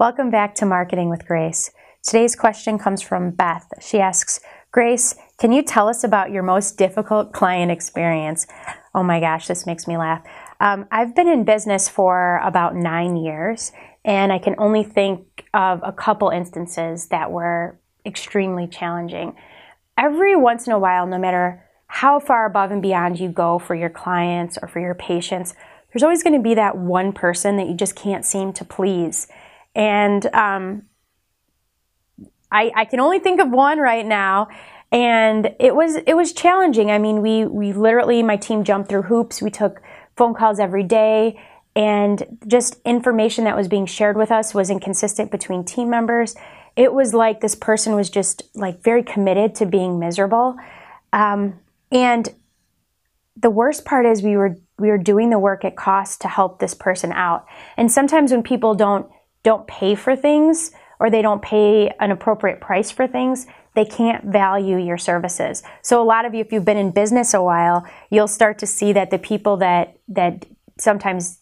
Welcome back to Marketing with Grace. Today's question comes from Beth. She asks, Grace, can you tell us about your most difficult client experience? Oh my gosh, this makes me laugh. Um, I've been in business for about nine years, and I can only think of a couple instances that were extremely challenging. Every once in a while, no matter how far above and beyond you go for your clients or for your patients, there's always going to be that one person that you just can't seem to please. And um, I, I can only think of one right now and it was it was challenging. I mean, we we literally my team jumped through hoops. We took phone calls every day and just information that was being shared with us was inconsistent between team members. It was like this person was just like very committed to being miserable. Um, and the worst part is we were we were doing the work at cost to help this person out. And sometimes when people don't don't pay for things or they don't pay an appropriate price for things, they can't value your services. So a lot of you, if you've been in business a while, you'll start to see that the people that that sometimes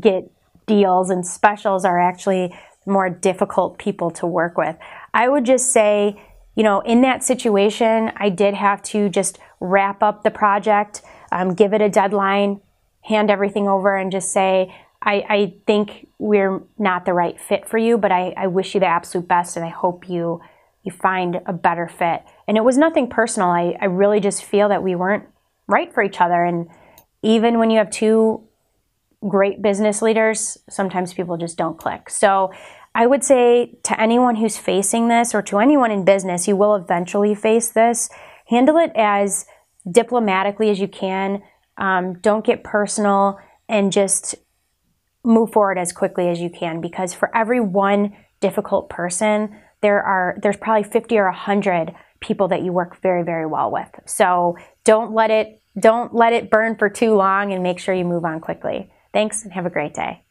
get deals and specials are actually more difficult people to work with. I would just say, you know, in that situation, I did have to just wrap up the project, um, give it a deadline, hand everything over, and just say, I, I think we're not the right fit for you, but I, I wish you the absolute best and I hope you you find a better fit. And it was nothing personal. I, I really just feel that we weren't right for each other. And even when you have two great business leaders, sometimes people just don't click. So I would say to anyone who's facing this or to anyone in business, you will eventually face this. Handle it as diplomatically as you can. Um, don't get personal and just move forward as quickly as you can because for every one difficult person, there are there's probably 50 or 100 people that you work very very well with. So don't let it don't let it burn for too long and make sure you move on quickly. Thanks and have a great day.